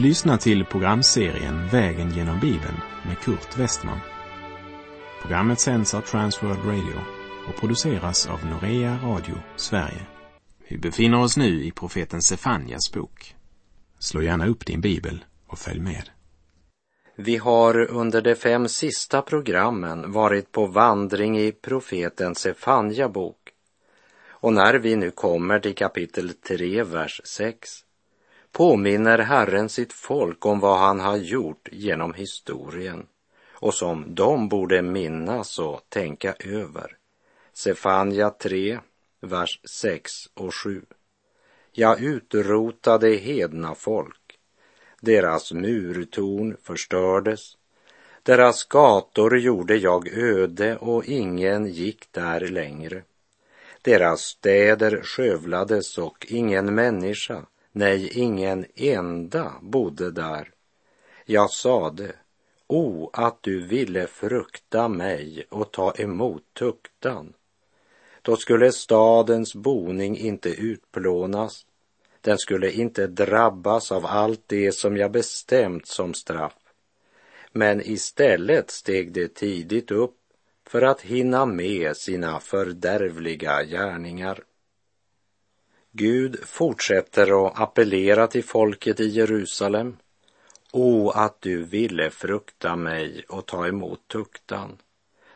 Du lyssnar till programserien Vägen genom Bibeln med Kurt Westman. Programmet sänds av Transworld Radio och produceras av Norea Radio Sverige. Vi befinner oss nu i profeten Sefanjas bok. Slå gärna upp din bibel och följ med. Vi har under de fem sista programmen varit på vandring i profeten Sefanja bok. Och när vi nu kommer till kapitel 3, vers 6 påminner Herren sitt folk om vad han har gjort genom historien och som de borde minnas och tänka över. Sefania 3, vers 6 och 7. Jag utrotade hedna folk. Deras murtorn förstördes. Deras gator gjorde jag öde och ingen gick där längre. Deras städer skövlades och ingen människa, nej, ingen enda bodde där. Jag sade, o, att du ville frukta mig och ta emot tuktan. Då skulle stadens boning inte utplånas, den skulle inte drabbas av allt det som jag bestämt som straff. Men istället steg det tidigt upp för att hinna med sina fördärvliga gärningar. Gud fortsätter att appellera till folket i Jerusalem. O, att du ville frukta mig och ta emot tuktan.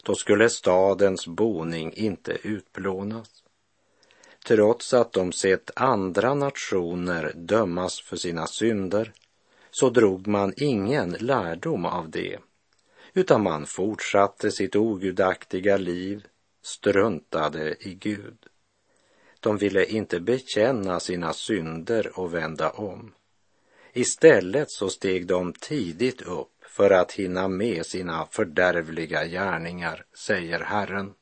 Då skulle stadens boning inte utplånas. Trots att de sett andra nationer dömas för sina synder så drog man ingen lärdom av det utan man fortsatte sitt ogudaktiga liv, struntade i Gud. De ville inte bekänna sina synder och vända om. Istället så steg de tidigt upp för att hinna med sina fördärvliga gärningar, säger Herren.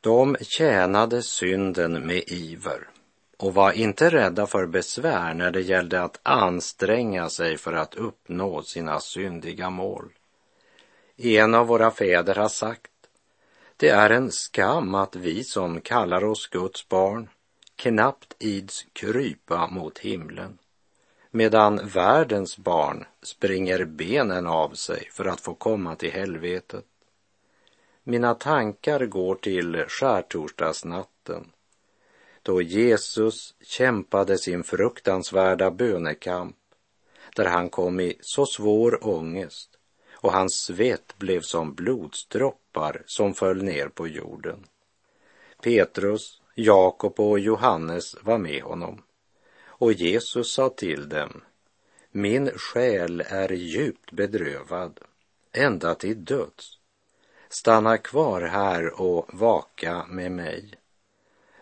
De tjänade synden med iver och var inte rädda för besvär när det gällde att anstränga sig för att uppnå sina syndiga mål. En av våra fäder har sagt, det är en skam att vi som kallar oss Guds barn knappt ids krypa mot himlen, medan världens barn springer benen av sig för att få komma till helvetet. Mina tankar går till skärtorsdagsnatten, då Jesus kämpade sin fruktansvärda bönekamp, där han kom i så svår ångest och hans svett blev som blodsdroppar som föll ner på jorden. Petrus, Jakob och Johannes var med honom och Jesus sa till dem, min själ är djupt bedrövad, ända till döds. Stanna kvar här och vaka med mig.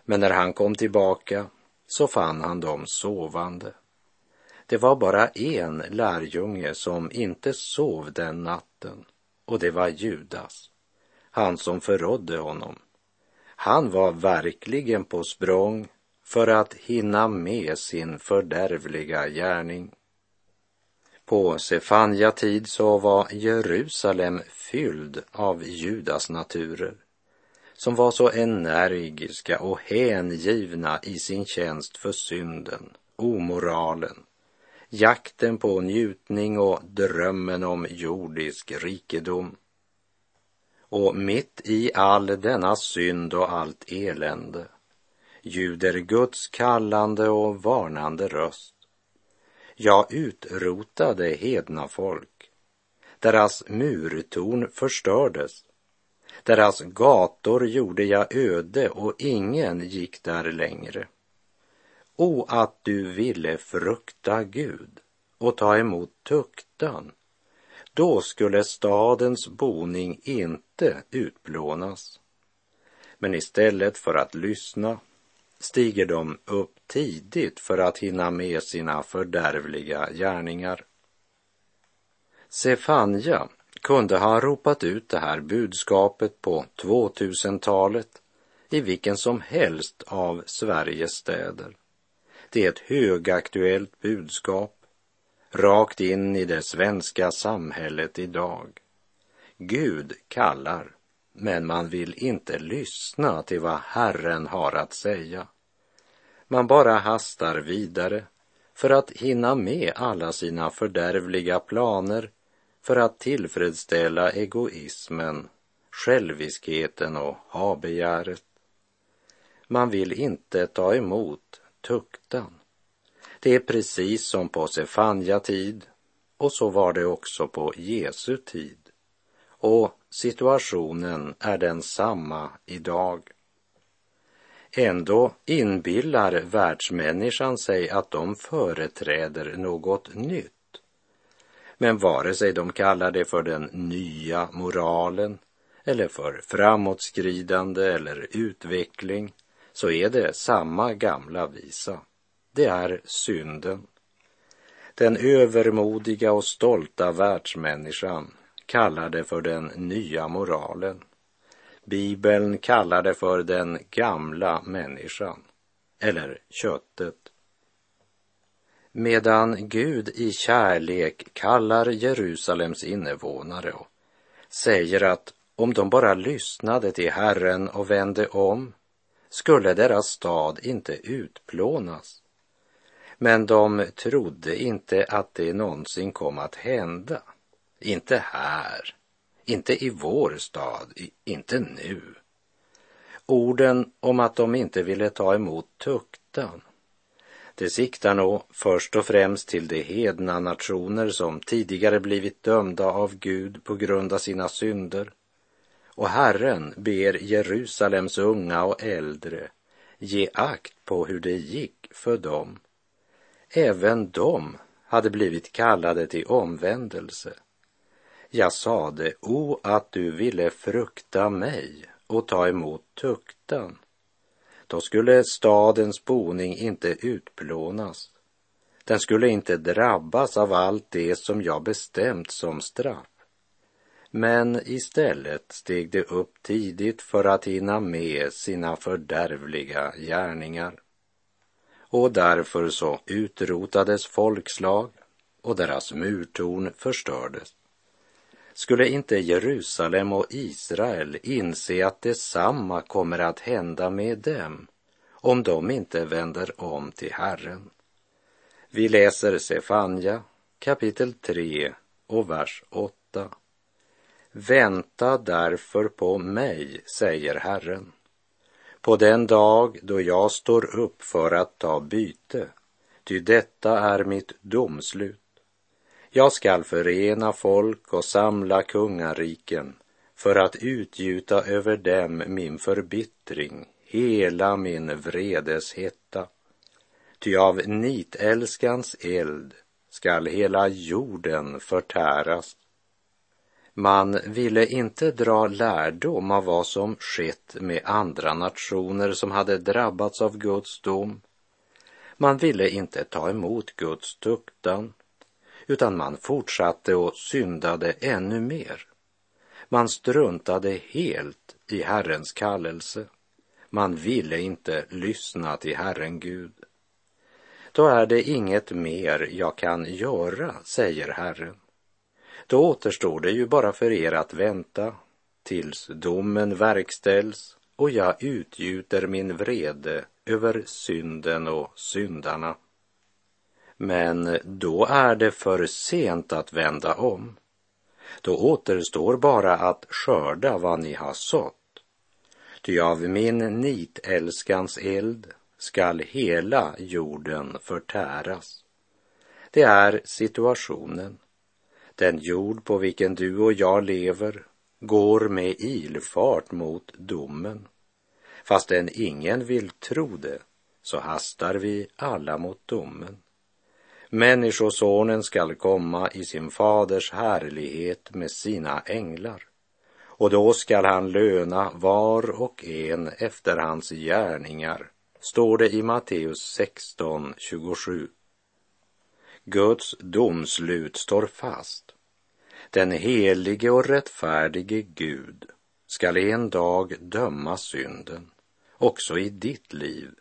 Men när han kom tillbaka så fann han dem sovande. Det var bara en lärjunge som inte sov den natten och det var Judas, han som förrådde honom. Han var verkligen på språng för att hinna med sin fördärvliga gärning. På Sefanja tid så var Jerusalem fylld av Judas naturer som var så energiska och hängivna i sin tjänst för synden, omoralen, jakten på njutning och drömmen om jordisk rikedom. Och mitt i all denna synd och allt elände ljuder Guds kallande och varnande röst. Jag utrotade hedna folk. Deras murtorn förstördes. Deras gator gjorde jag öde och ingen gick där längre. O, att du ville frukta Gud och ta emot tuktan. Då skulle stadens boning inte utplånas. Men istället för att lyssna stiger de upp tidigt för att hinna med sina fördärvliga gärningar. Sefanja kunde ha ropat ut det här budskapet på 2000-talet i vilken som helst av Sveriges städer. Det är ett högaktuellt budskap rakt in i det svenska samhället idag. Gud kallar, men man vill inte lyssna till vad Herren har att säga. Man bara hastar vidare för att hinna med alla sina fördärvliga planer för att tillfredsställa egoismen, själviskheten och habegäret. Man vill inte ta emot tuktan. Det är precis som på Sefanja tid och så var det också på Jesu tid. Och situationen är densamma idag. Ändå inbillar världsmänniskan sig att de företräder något nytt. Men vare sig de kallar det för den nya moralen eller för framåtskridande eller utveckling så är det samma gamla visa. Det är synden. Den övermodiga och stolta världsmänniskan kallar det för den nya moralen. Bibeln kallar det för den gamla människan, eller köttet. Medan Gud i kärlek kallar Jerusalems invånare och säger att om de bara lyssnade till Herren och vände om skulle deras stad inte utplånas. Men de trodde inte att det någonsin kom att hända. Inte här, inte i vår stad, inte nu. Orden om att de inte ville ta emot tuktan, det siktar nog först och främst till de hedna nationer som tidigare blivit dömda av Gud på grund av sina synder. Och Herren ber Jerusalems unga och äldre ge akt på hur det gick för dem. Även de hade blivit kallade till omvändelse jag sade, o att du ville frukta mig och ta emot tuktan. Då skulle stadens boning inte utplånas. Den skulle inte drabbas av allt det som jag bestämt som straff. Men istället steg de upp tidigt för att hinna med sina fördärvliga gärningar. Och därför så utrotades folkslag och deras murtorn förstördes. Skulle inte Jerusalem och Israel inse att detsamma kommer att hända med dem om de inte vänder om till Herren? Vi läser Sefanja kapitel 3 och vers 8. Vänta därför på mig, säger Herren, på den dag då jag står upp för att ta byte, ty detta är mitt domslut. Jag skall förena folk och samla kungariken för att utgjuta över dem min förbittring, hela min vredes hetta. Ty av nitälskans eld skall hela jorden förtäras. Man ville inte dra lärdom av vad som skett med andra nationer som hade drabbats av Guds dom. Man ville inte ta emot Guds tuktan utan man fortsatte och syndade ännu mer. Man struntade helt i Herrens kallelse. Man ville inte lyssna till Herren Gud. Då är det inget mer jag kan göra, säger Herren. Då återstår det ju bara för er att vänta tills domen verkställs och jag utgjuter min vrede över synden och syndarna. Men då är det för sent att vända om. Då återstår bara att skörda vad ni har sått. Ty av min nitälskans eld skall hela jorden förtäras. Det är situationen. Den jord på vilken du och jag lever går med ilfart mot domen. Fastän ingen vill tro det så hastar vi alla mot domen. Människosonen skall komma i sin faders härlighet med sina änglar och då skall han löna var och en efter hans gärningar, står det i Matteus 16, 27. Guds domslut står fast. Den helige och rättfärdige Gud skall en dag döma synden, också i ditt liv.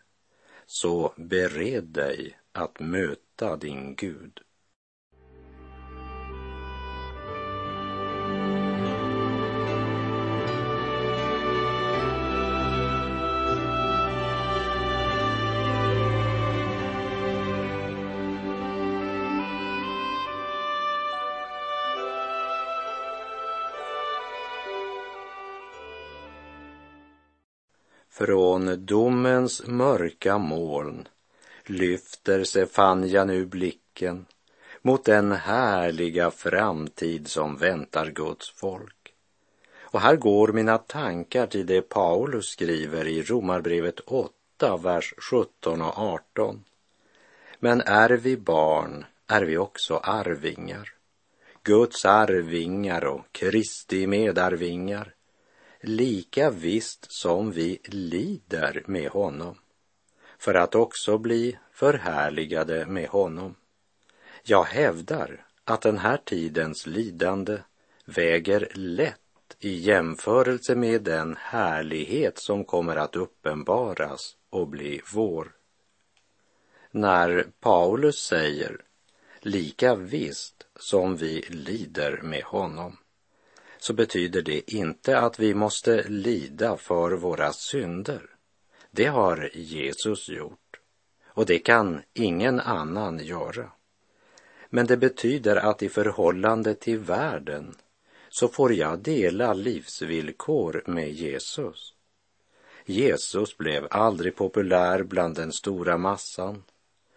Så bered dig att möta din Gud. Från domens mörka moln lyfter Sefanja nu blicken mot den härliga framtid som väntar Guds folk. Och här går mina tankar till det Paulus skriver i Romarbrevet 8, vers 17 och 18. Men är vi barn är vi också arvingar. Guds arvingar och Kristi medarvingar, lika visst som vi lider med honom, för att också bli förhärligade med honom. Jag hävdar att den här tidens lidande väger lätt i jämförelse med den härlighet som kommer att uppenbaras och bli vår. När Paulus säger lika visst som vi lider med honom så betyder det inte att vi måste lida för våra synder. Det har Jesus gjort och det kan ingen annan göra. Men det betyder att i förhållande till världen så får jag dela livsvillkor med Jesus. Jesus blev aldrig populär bland den stora massan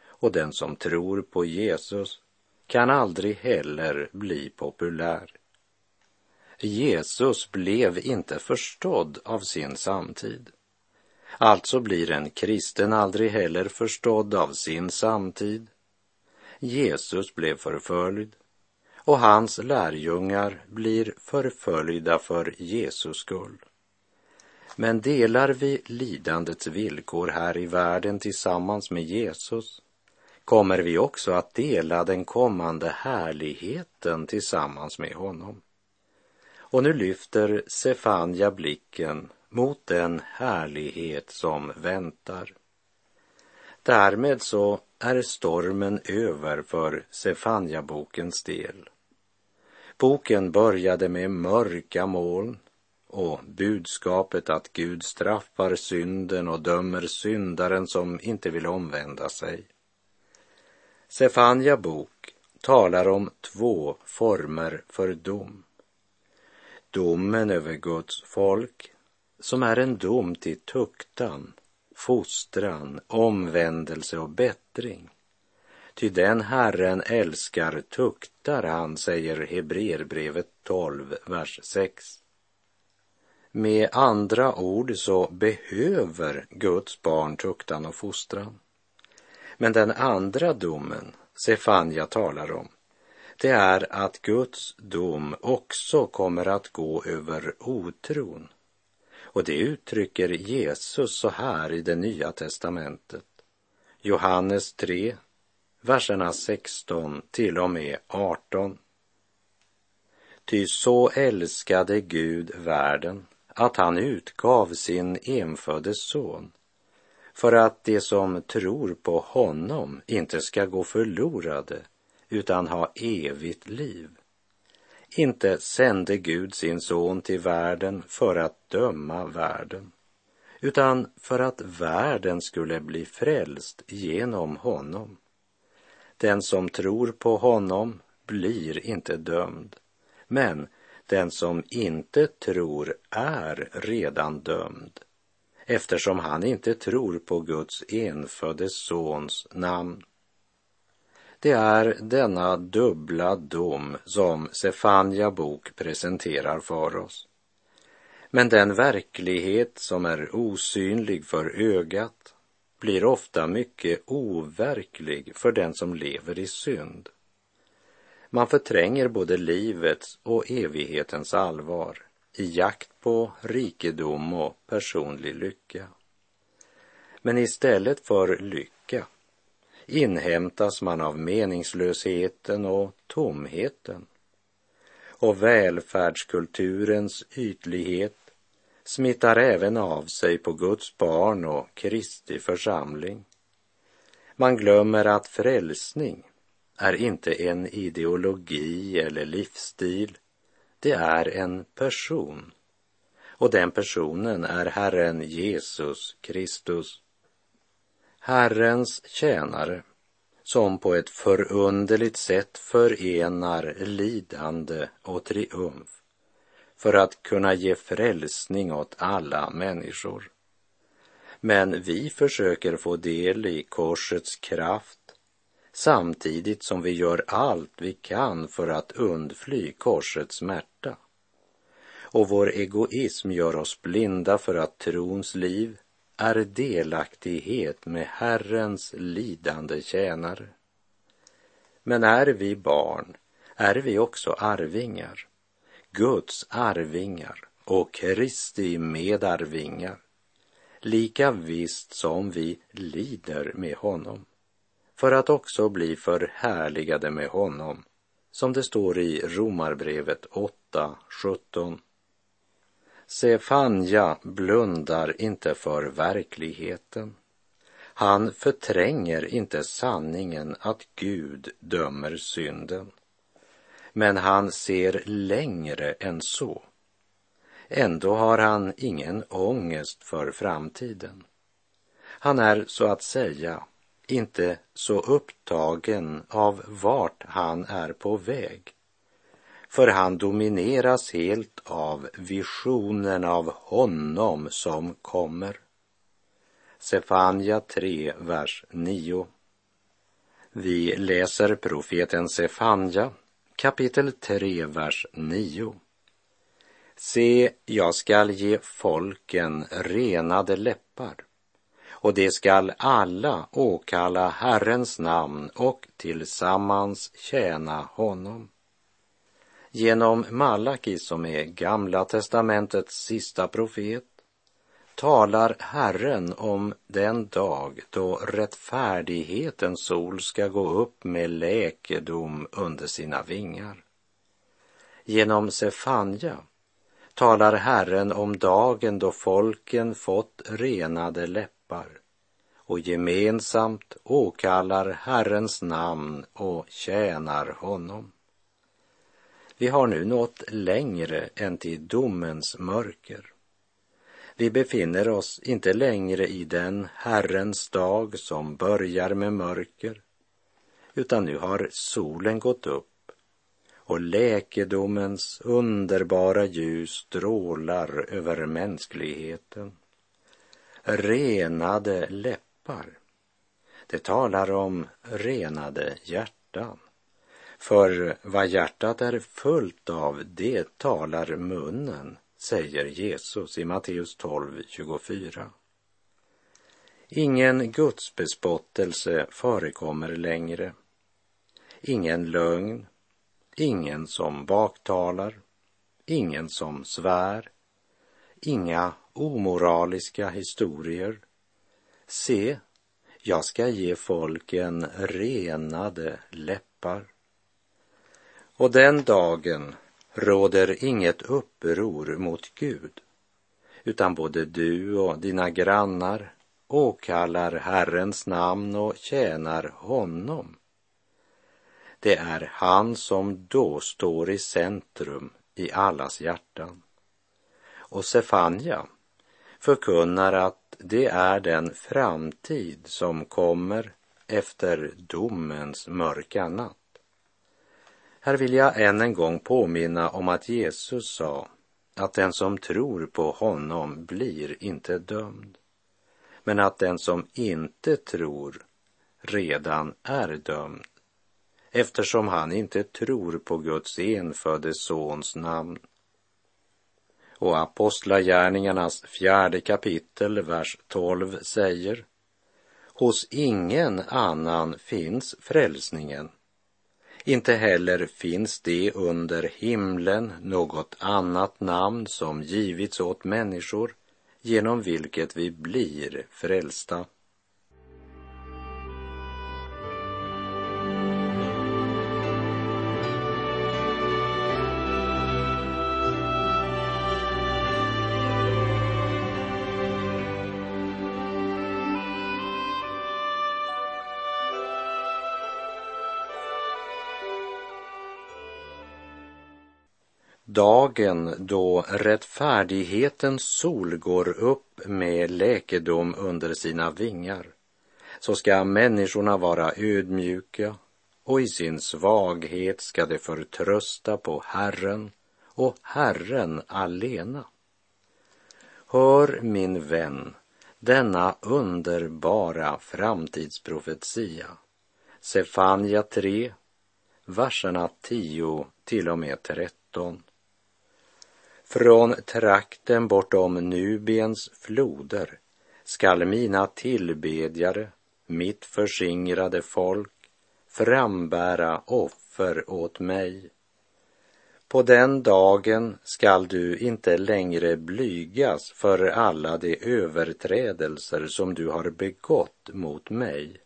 och den som tror på Jesus kan aldrig heller bli populär. Jesus blev inte förstådd av sin samtid. Alltså blir en kristen aldrig heller förstådd av sin samtid. Jesus blev förföljd och hans lärjungar blir förföljda för Jesus skull. Men delar vi lidandets villkor här i världen tillsammans med Jesus kommer vi också att dela den kommande härligheten tillsammans med honom. Och nu lyfter Sefania blicken mot den härlighet som väntar. Därmed så är stormen över för Sefania-bokens del. Boken började med mörka moln och budskapet att Gud straffar synden och dömer syndaren som inte vill omvända sig. Sefania bok talar om två former för dom. Domen över Guds folk, som är en dom till tuktan, fostran, omvändelse och bättring. Ty den Herren älskar tuktar han, säger Hebreerbrevet 12, vers 6. Med andra ord så behöver Guds barn tuktan och fostran. Men den andra domen sefania talar om, det är att Guds dom också kommer att gå över otron. Och det uttrycker Jesus så här i det nya testamentet. Johannes 3, verserna 16 till och med 18. Ty så älskade Gud världen att han utgav sin enfödde son för att de som tror på honom inte ska gå förlorade utan ha evigt liv. Inte sände Gud sin son till världen för att döma världen, utan för att världen skulle bli frälst genom honom. Den som tror på honom blir inte dömd, men den som inte tror är redan dömd eftersom han inte tror på Guds enfödde sons namn. Det är denna dubbla dom som Sefania bok presenterar för oss. Men den verklighet som är osynlig för ögat blir ofta mycket overklig för den som lever i synd. Man förtränger både livets och evighetens allvar i jakt på rikedom och personlig lycka. Men istället för lycka inhämtas man av meningslösheten och tomheten. Och välfärdskulturens ytlighet smittar även av sig på Guds barn och Kristi församling. Man glömmer att frälsning är inte en ideologi eller livsstil det är en person. Och den personen är Herren Jesus Kristus. Herrens tjänare som på ett förunderligt sätt förenar lidande och triumf för att kunna ge frälsning åt alla människor. Men vi försöker få del i korsets kraft samtidigt som vi gör allt vi kan för att undfly korsets smärta. Och vår egoism gör oss blinda för att trons liv är delaktighet med Herrens lidande tjänare. Men är vi barn är vi också arvingar, Guds arvingar och Kristi medarvingar, lika visst som vi lider med honom, för att också bli förhärligade med honom, som det står i Romarbrevet 8, 17. Sefanja blundar inte för verkligheten. Han förtränger inte sanningen att Gud dömer synden. Men han ser längre än så. Ändå har han ingen ångest för framtiden. Han är så att säga inte så upptagen av vart han är på väg. För han domineras helt av visionen av honom som kommer. Sefania 3, vers 9. Vi läser profeten Sefanja kapitel 3, vers 9. Se, jag skall ge folken renade läppar och de skall alla åkalla Herrens namn och tillsammans tjäna honom. Genom Malaki, som är Gamla testamentets sista profet, talar Herren om den dag då rättfärdighetens sol ska gå upp med läkedom under sina vingar. Genom Sefanja talar Herren om dagen då folken fått renade läppar och gemensamt åkallar Herrens namn och tjänar honom. Vi har nu nått längre än till domens mörker. Vi befinner oss inte längre i den Herrens dag som börjar med mörker, utan nu har solen gått upp och läkedomens underbara ljus strålar över mänskligheten. Renade läppar. Det talar om renade hjärtan. För vad hjärtat är fullt av, det talar munnen säger Jesus i Matteus 12, 24. Ingen gudsbespottelse förekommer längre. Ingen lögn, ingen som baktalar, ingen som svär, inga omoraliska historier. Se, jag ska ge folken renade läppar. Och den dagen råder inget uppror mot Gud, utan både du och dina grannar åkallar Herrens namn och tjänar honom. Det är han som då står i centrum i allas hjärtan. Och Sefanja förkunnar att det är den framtid som kommer efter domens mörka natt. Här vill jag än en gång påminna om att Jesus sa att den som tror på honom blir inte dömd, men att den som inte tror redan är dömd eftersom han inte tror på Guds enfödde sons namn. Och Apostlagärningarnas fjärde kapitel, vers 12 säger Hos ingen annan finns frälsningen inte heller finns det under himlen något annat namn som givits åt människor genom vilket vi blir frälsta. Dagen då rättfärdighetens sol går upp med läkedom under sina vingar, så ska människorna vara ödmjuka och i sin svaghet ska de förtrösta på Herren och Herren alena. Hör min vän denna underbara framtidsprofetia. Sefania 3, verserna 10 till och med 13. Från trakten bortom Nubiens floder skall mina tillbedjare, mitt förskingrade folk, frambära offer åt mig. På den dagen skall du inte längre blygas för alla de överträdelser som du har begått mot mig.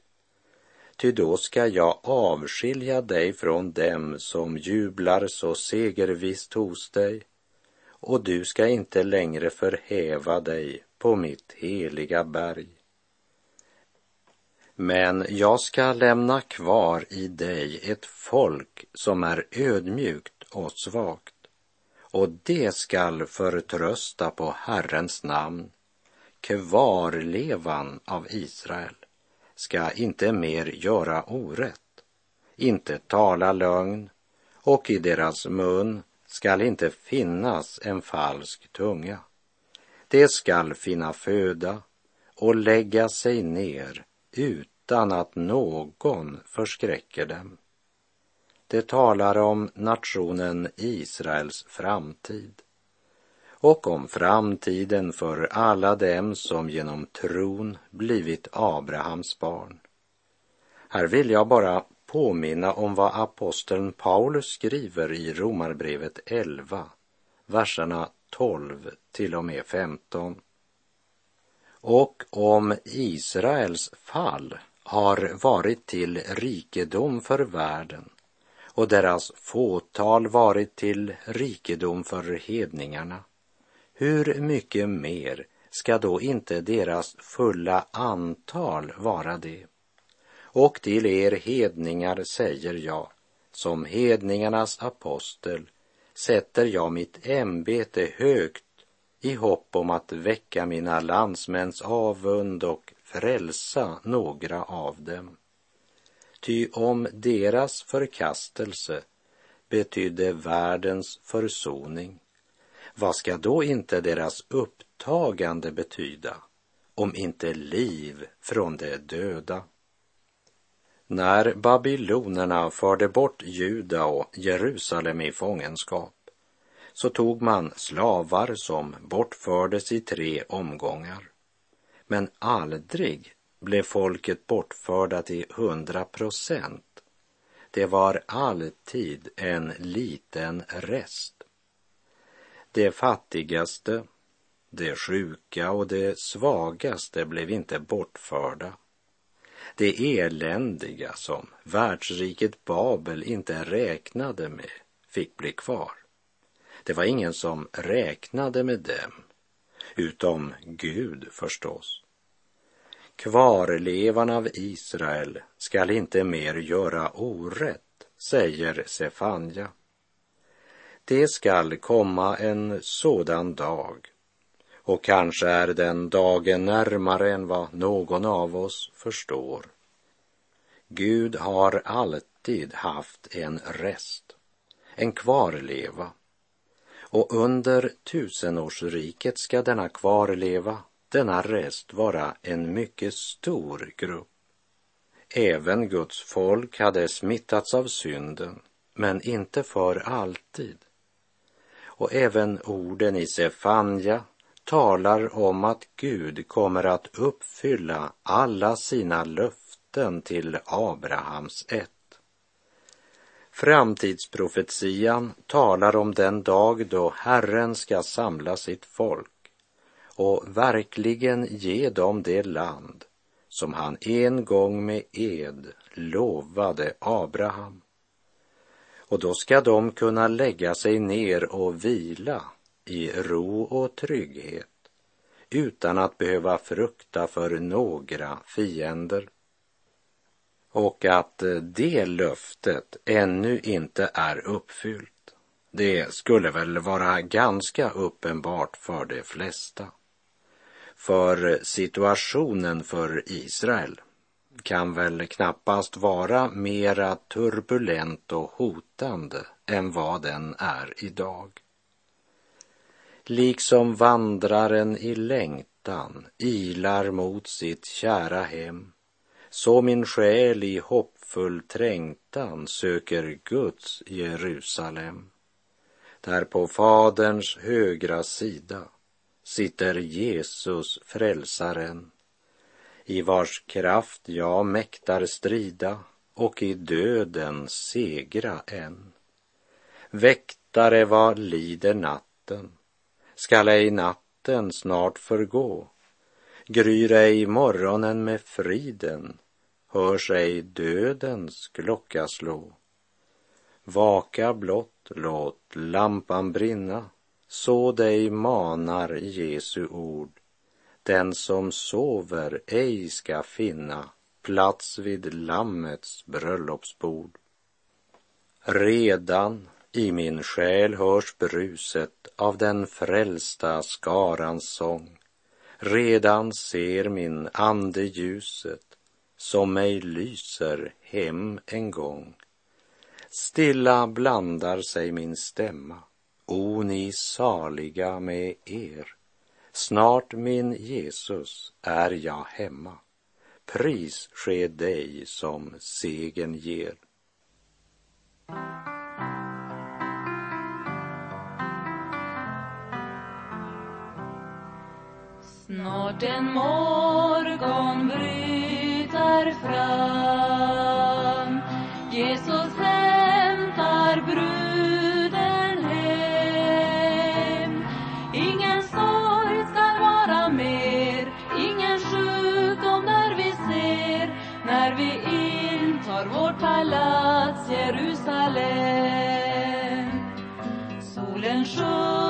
Ty då ska jag avskilja dig från dem som jublar så segervisst hos dig och du ska inte längre förhäva dig på mitt heliga berg. Men jag ska lämna kvar i dig ett folk som är ödmjukt och svagt och det skall förtrösta på Herrens namn. Kvarlevan av Israel ska inte mer göra orätt, inte tala lögn och i deras mun skall inte finnas en falsk tunga. Det skall finna föda och lägga sig ner utan att någon förskräcker dem. Det talar om nationen Israels framtid och om framtiden för alla dem som genom tron blivit Abrahams barn. Här vill jag bara påminna om vad aposteln Paulus skriver i Romarbrevet 11, verserna 12 till och med 15. Och om Israels fall har varit till rikedom för världen och deras fåtal varit till rikedom för hedningarna, hur mycket mer ska då inte deras fulla antal vara det? Och till er hedningar säger jag, som hedningarnas apostel, sätter jag mitt ämbete högt i hopp om att väcka mina landsmäns avund och frälsa några av dem. Ty om deras förkastelse betydde världens försoning, vad ska då inte deras upptagande betyda om inte liv från de döda? När babylonerna förde bort Juda och Jerusalem i fångenskap så tog man slavar som bortfördes i tre omgångar. Men aldrig blev folket bortförda till hundra procent. Det var alltid en liten rest. De fattigaste, de sjuka och de svagaste blev inte bortförda. Det eländiga som världsriket Babel inte räknade med fick bli kvar. Det var ingen som räknade med dem, utom Gud förstås. Kvarlevan av Israel skall inte mer göra orätt, säger Sefanja. Det skall komma en sådan dag och kanske är den dagen närmare än vad någon av oss förstår. Gud har alltid haft en rest, en kvarleva. Och under tusenårsriket ska denna kvarleva, denna rest, vara en mycket stor grupp. Även Guds folk hade smittats av synden, men inte för alltid. Och även orden i Sefanja talar om att Gud kommer att uppfylla alla sina löften till Abrahams ett. Framtidsprofetian talar om den dag då Herren ska samla sitt folk och verkligen ge dem det land som han en gång med ed lovade Abraham. Och då ska de kunna lägga sig ner och vila i ro och trygghet utan att behöva frukta för några fiender. Och att eh, det löftet ännu inte är uppfyllt, det skulle väl vara ganska uppenbart för de flesta. För situationen för Israel kan väl knappast vara mera turbulent och hotande än vad den är idag liksom vandraren i längtan ilar mot sitt kära hem, så min själ i hoppfull trängtan söker Guds Jerusalem. Där på Faderns högra sida sitter Jesus, frälsaren, i vars kraft jag mäktar strida och i döden segra än. Väktare, vad lider natten? Skall ej natten snart förgå? Gryr ej morgonen med friden? Hörs ej dödens klocka slå? Vaka blott, låt lampan brinna, så dig manar Jesu ord. Den som sover ej ska finna plats vid Lammets bröllopsbord. Redan i min själ hörs bruset av den frälsta skarans sång. Redan ser min ande ljuset som mig lyser hem en gång. Stilla blandar sig min stämma, o ni saliga med er. Snart min Jesus är jag hemma. Pris ske dig som segern ger. Snart en morgon bryter fram. Jesus hämtar bruden hem. Ingen sorg skall vara mer Ingen sjukdom där vi ser. När vi intar vårt palats Jerusalem. Solen sjunkit,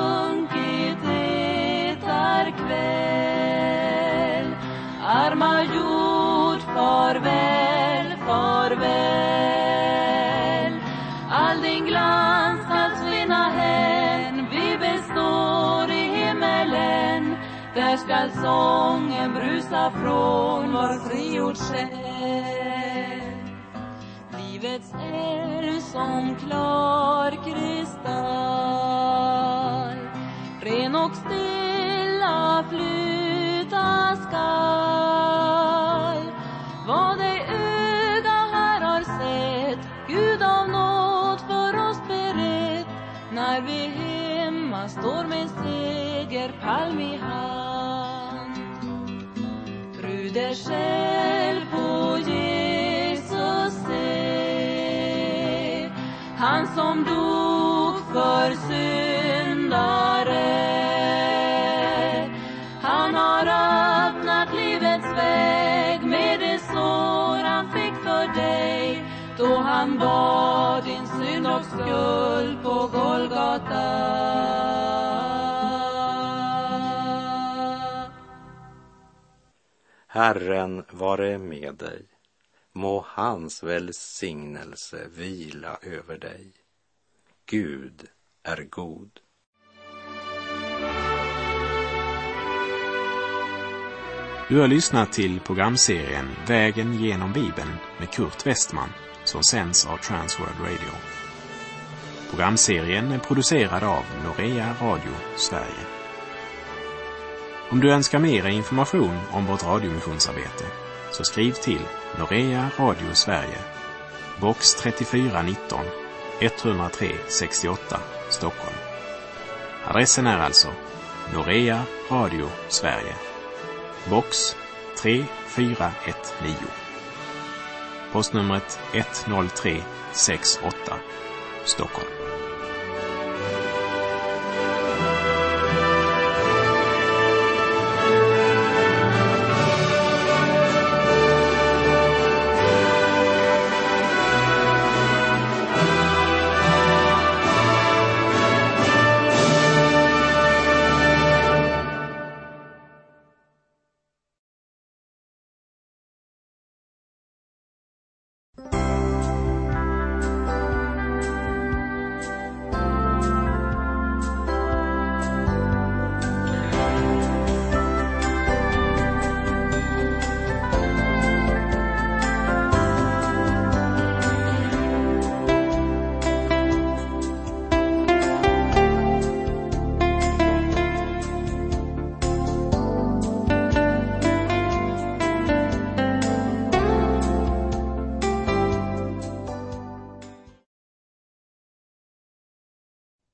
farväl, farväl. All din glans skall svinna hän Vi består i himmelen. Där skall sången brusa från vår frigjord själ. Livets eld som klar kristall. Han bar din synd och skuld på Golgata Herren vare med dig. Må hans välsignelse vila över dig. Gud är god. Du har lyssnat till programserien Vägen genom Bibeln med Kurt Westman som sänds av Transworld Radio. Programserien är producerad av Norea Radio Sverige. Om du önskar mer information om vårt radiomissionsarbete så skriv till Norea Radio Sverige, box 3419 103 68 Stockholm. Adressen är alltså Norea Radio Sverige, box 3419. Postnumret 10368 Stockholm.